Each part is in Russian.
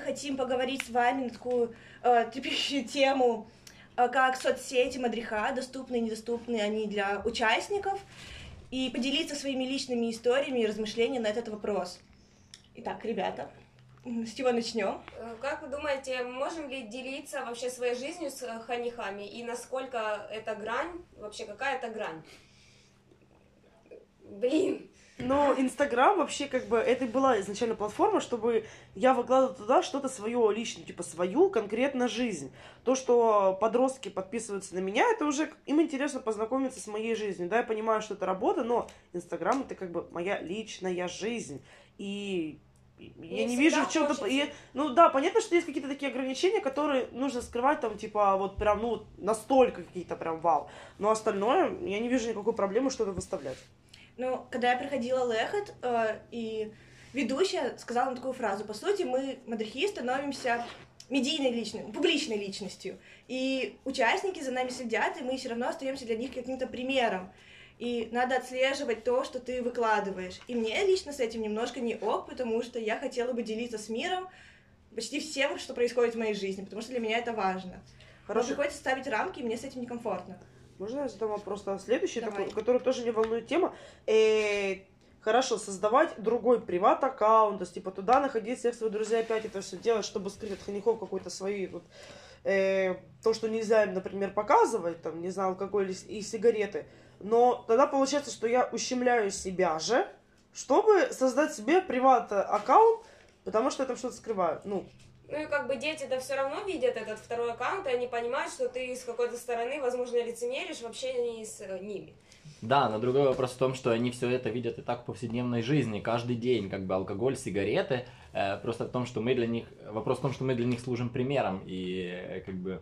хотим поговорить с вами на такую э, трепещущую тему, э, как соцсети Мадриха, доступны и недоступны они для участников, и поделиться своими личными историями и размышлениями на этот вопрос. Итак, ребята, с чего начнем? Э, Как вы думаете, можем ли делиться вообще своей жизнью с ханихами и насколько эта грань, вообще какая это грань? Блин, Но Инстаграм вообще как бы это была изначально платформа, чтобы я выкладывала туда что-то свое личное, типа свою конкретно жизнь. То, что подростки подписываются на меня, это уже им интересно познакомиться с моей жизнью. Да, я понимаю, что это работа, но Инстаграм это как бы моя личная жизнь. И я Не не вижу в чем-то... и- Ну да, понятно, что есть какие-то такие ограничения, которые нужно скрывать там, типа, вот прям, ну, настолько какие-то прям вау. Но остальное, я не вижу никакой проблемы что-то выставлять. Ну, когда я проходила Лехот, э, и ведущая сказала мне такую фразу, по сути, мы, мадрихи, становимся медийной личностью, публичной личностью. И участники за нами следят, и мы все равно остаемся для них каким-то примером. И надо отслеживать то, что ты выкладываешь. И мне лично с этим немножко не ок, потому что я хотела бы делиться с миром почти всем, что происходит в моей жизни, потому что для меня это важно. Но Хорошо. приходится ставить рамки, и мне с этим некомфортно. Можно я задам вопрос на следующий, Давай. такой, который тоже не волнует тема? Э, хорошо, создавать другой приват-аккаунт, то есть, типа, туда находить всех своих друзей опять это все делать, чтобы скрыть от ханихов какой-то свои вот, э, то, что нельзя им, например, показывать, там, не знаю, алкоголь и сигареты. Но тогда получается, что я ущемляю себя же, чтобы создать себе приват-аккаунт, потому что я там что-то скрываю. Ну, ну и как бы дети-то все равно видят этот второй аккаунт, и они понимают, что ты с какой-то стороны, возможно, лицемеришь в общении с э, ними. Да, но другой вопрос в том, что они все это видят и так в повседневной жизни, каждый день, как бы алкоголь, сигареты. Э, просто в том, что мы для них, вопрос в том, что мы для них служим примером, и э, как бы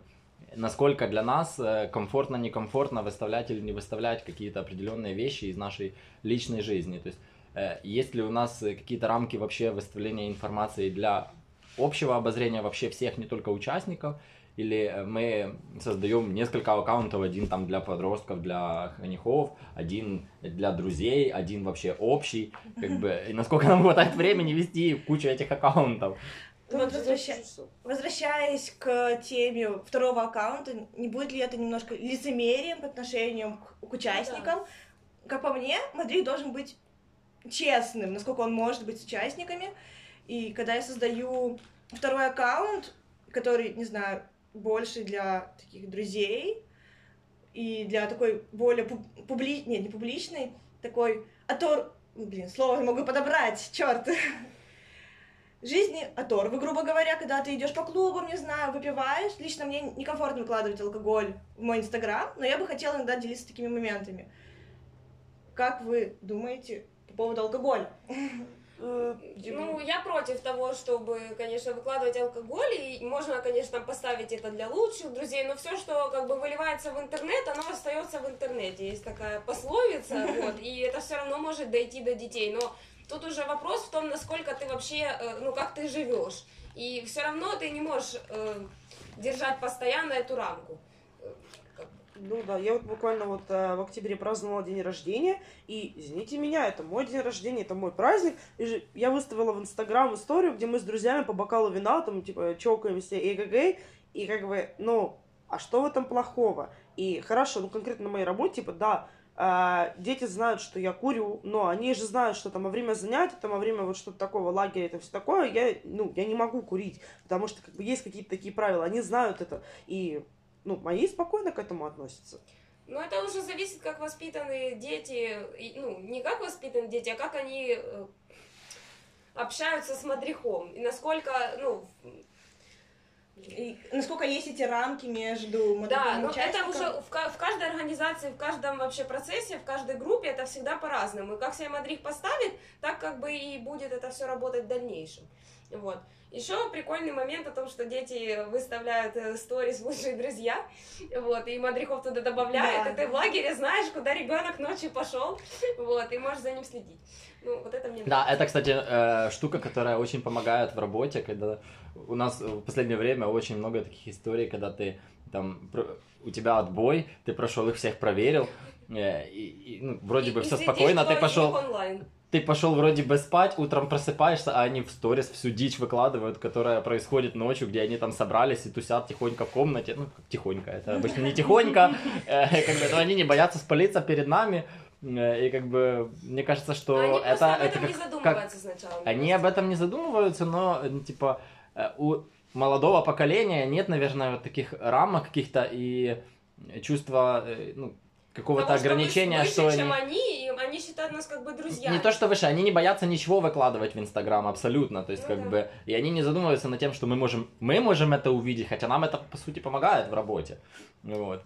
насколько для нас э, комфортно, некомфортно выставлять или не выставлять какие-то определенные вещи из нашей личной жизни. То есть э, есть ли у нас какие-то рамки вообще выставления информации для общего обозрения вообще всех, не только участников, или э, мы создаем несколько аккаунтов, один там для подростков, для ханихов, один для друзей, один вообще общий, как бы, и насколько нам хватает времени вести кучу этих аккаунтов. Вот возвраща- Возвращаясь к теме второго аккаунта, не будет ли это немножко лицемерием по отношению к, к участникам? Как по мне, Мадрид должен быть честным, насколько он может быть с участниками. И когда я создаю второй аккаунт, который, не знаю, больше для таких друзей и для такой более публичной, нет, не публичной, такой отор... Блин, слово не могу подобрать, черт. жизни оторвы, грубо говоря, когда ты идешь по клубам, не знаю, выпиваешь. Лично мне некомфортно выкладывать алкоголь в мой инстаграм, но я бы хотела иногда делиться такими моментами. Как вы думаете по поводу алкоголя? Э, Ну, я против того, чтобы, конечно, выкладывать алкоголь, и можно, конечно, поставить это для лучших друзей, но все, что как бы выливается в интернет, оно остается в интернете. Есть такая пословица, вот, и это все равно может дойти до детей. Но тут уже вопрос в том, насколько ты вообще, э, ну, как ты живешь. И все равно ты не можешь э, держать постоянно эту рамку. Ну да, я вот буквально вот э, в октябре праздновала день рождения, и, извините меня, это мой день рождения, это мой праздник, и же я выставила в Инстаграм историю, где мы с друзьями по бокалу вина, там, типа, чокаемся, эгэгэй, и как бы, ну, а что в этом плохого? И хорошо, ну, конкретно на моей работе, типа, да, э, дети знают, что я курю, но они же знают, что там во время занятий, там во время вот что-то такого, лагеря, это все такое, я, ну, я не могу курить, потому что, как бы, есть какие-то такие правила, они знают это, и ну, мои спокойно к этому относятся. Ну, это уже зависит, как воспитаны дети, ну, не как воспитаны дети, а как они э, общаются с мадрихом, и насколько, ну, И насколько есть эти рамки между да, но это уже в, в каждой организации, в каждом вообще процессе, в каждой группе это всегда по-разному. И как себе мадрих поставит, так как бы и будет это все работать в дальнейшем. Вот. Еще прикольный момент о том, что дети выставляют э, сторис лучшие друзья, вот, и мадрихов туда добавляют, Да. и ты в лагере знаешь, куда ребенок ночью пошел, вот, и можешь за ним следить. Ну, вот это мне Да, нравится. это, кстати, э, штука, которая очень помогает в работе, когда у нас в последнее время очень много таких историй, когда ты там у тебя отбой, ты прошел их всех проверил, э, и, и, ну, вроде бы И все спокойно, ты пошел, онлайн. ты пошел вроде бы спать, утром просыпаешься, а они в сторис всю дичь выкладывают, которая происходит ночью, где они там собрались и тусят тихонько в комнате. Ну, как тихонько, это обычно не тихонько, э, как бы, но они не боятся спалиться перед нами. Э, И как бы мне кажется, что Но они это, просто об это этом не как, как задумываются сначала. мне они об кажется. этом не задумываются, но э, типа э, у молодого поколения нет, наверное, вот таких рамок каких-то и чувства ну, какого-то Потому что мы ограничения, выше, что чем они... они, и они считают нас как бы друзьями. Не то, что выше, они не боятся ничего выкладывать в Инстаграм, абсолютно. То есть, Ну как да. бы, и они не задумываются над тем, что мы можем, мы можем это увидеть, хотя нам это, по сути, помогает в работе. Вот.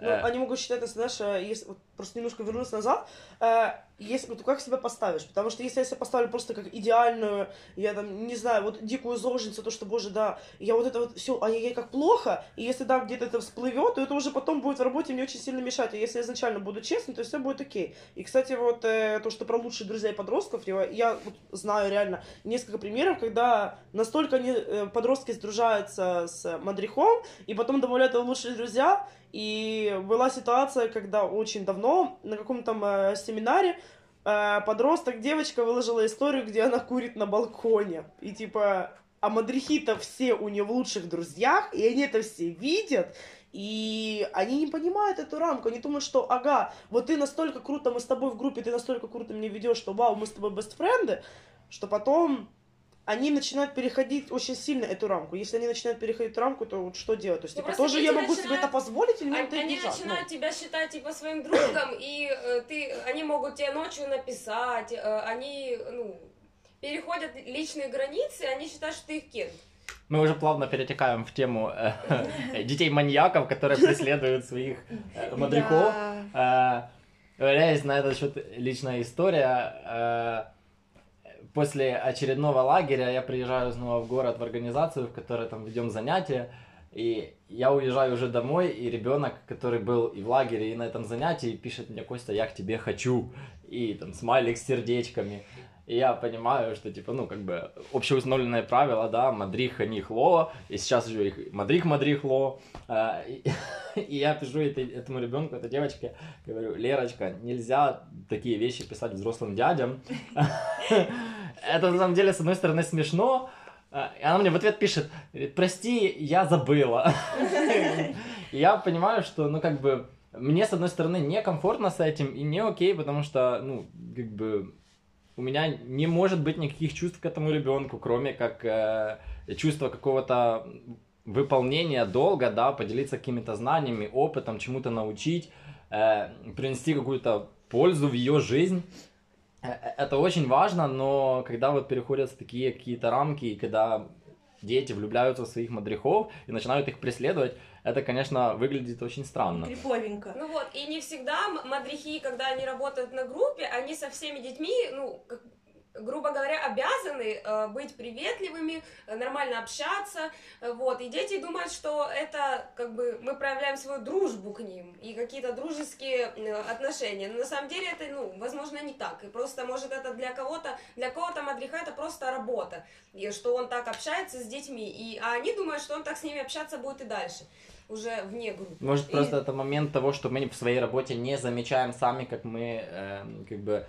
Ну, Э, они могут считать, это, знаешь, э, если вот просто немножко вернуться назад, э, если, вот как себя поставишь? Потому что если я себя поставлю просто как идеальную, я там, не знаю, вот дикую зожницу, то, что, боже, да, я вот это вот все, ай-яй, как плохо, и если, да, где-то это всплывет, то это уже потом будет в работе мне очень сильно мешать, а если я изначально буду честным, то все будет окей. И, кстати, вот э, то, что про лучших друзей подростков, я, я вот знаю реально несколько примеров, когда настолько они, э, подростки сдружаются с мадрихом, и потом добавляют его лучшие друзья, и была ситуация, когда очень давно на каком-то э, семинаре подросток, девочка выложила историю, где она курит на балконе. И типа, а мадрихи-то все у нее в лучших друзьях, и они это все видят. И они не понимают эту рамку, они думают, что, ага, вот ты настолько круто, мы с тобой в группе, ты настолько круто меня ведешь, что, вау, мы с тобой бестфренды, что потом они начинают переходить очень сильно эту рамку. Если они начинают переходить эту рамку, то вот что делать? То есть, Ну, типа, тоже я могу себе начинают- это позволить или Они, это они? Ну. начинают тебя считать типа своим другом, и э, ты, они могут тебе ночью написать, э, они, ну, переходят личные границы, они считают, что ты их кент. Мы уже плавно перетекаем в тему э, детей-маньяков, которые преследуют своих э, мадрихов. Да. Э, У меня есть на этот счет личная история. Э, После очередного лагеря я приезжаю снова в город в организацию, в которой там ведем занятия. И я уезжаю уже домой, и ребенок, который был и в лагере, и на этом занятии, пишет мне, Костя, я к тебе хочу. И там смайлик с сердечками. И я понимаю, что, типа, ну, как бы, общеустановленное правило, да, мадрих, они хло, и сейчас уже их мадрих, мадрих, ло. А, и, и я пишу этой, этому ребенку, этой девочке, говорю, Лерочка, нельзя такие вещи писать взрослым дядям. Это, на самом деле, с одной стороны, смешно, а, и она мне в ответ пишет, прости, я забыла. Я понимаю, что, ну, как бы, мне, с одной стороны, некомфортно с этим и не окей, потому что, ну, как бы, у меня не может быть никаких чувств к этому ребенку, кроме как э, чувства какого-то выполнения долга, да, поделиться какими-то знаниями, опытом, чему-то научить, э, принести какую-то пользу в ее жизнь. Э, э, Это очень важно, но когда вот переходят такие какие-то рамки, и когда дети влюбляются в своих мадрихов и начинают их преследовать, это, конечно, выглядит очень странно. Криповенько. Ну вот, и не всегда мадрихи, когда они работают на группе, они со всеми детьми, ну, как- грубо говоря, обязаны э, быть приветливыми, э, нормально общаться, э, вот, и дети думают, что это, как бы, мы проявляем свою дружбу к ним и какие-то дружеские отношения, но на самом деле это, ну, возможно, не так, и просто, может, это для кого-то, для кого-то мадриха это просто работа, и что он так общается с детьми, и, а они думают, что он так с ними общаться будет и дальше, уже вне группы. Может, И- просто это момент того, что мы в своей работе не замечаем сами, как мы э, как бы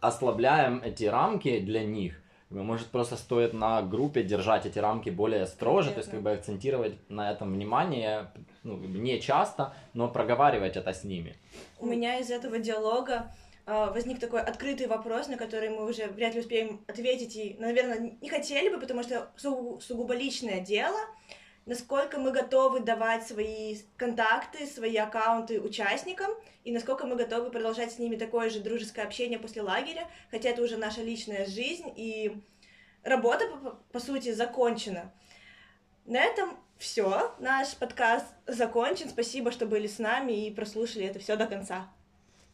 ослабляем эти рамки для них. Может, просто стоит на группе держать эти рамки более строже, то есть как бы акцентировать на этом внимание, ну, не часто, но проговаривать это с ними. У меня из этого диалога а, возник такой открытый вопрос, на который мы уже вряд ли успеем ответить, и, наверное, не хотели бы, потому что сугу- сугубо личное дело, насколько мы готовы давать свои контакты, свои аккаунты участникам, и насколько мы готовы продолжать с ними такое же дружеское общение после лагеря, хотя это уже наша личная жизнь, и работа, по, по сути, закончена. На этом все. Наш подкаст закончен. Спасибо, что были с нами и прослушали это все до конца.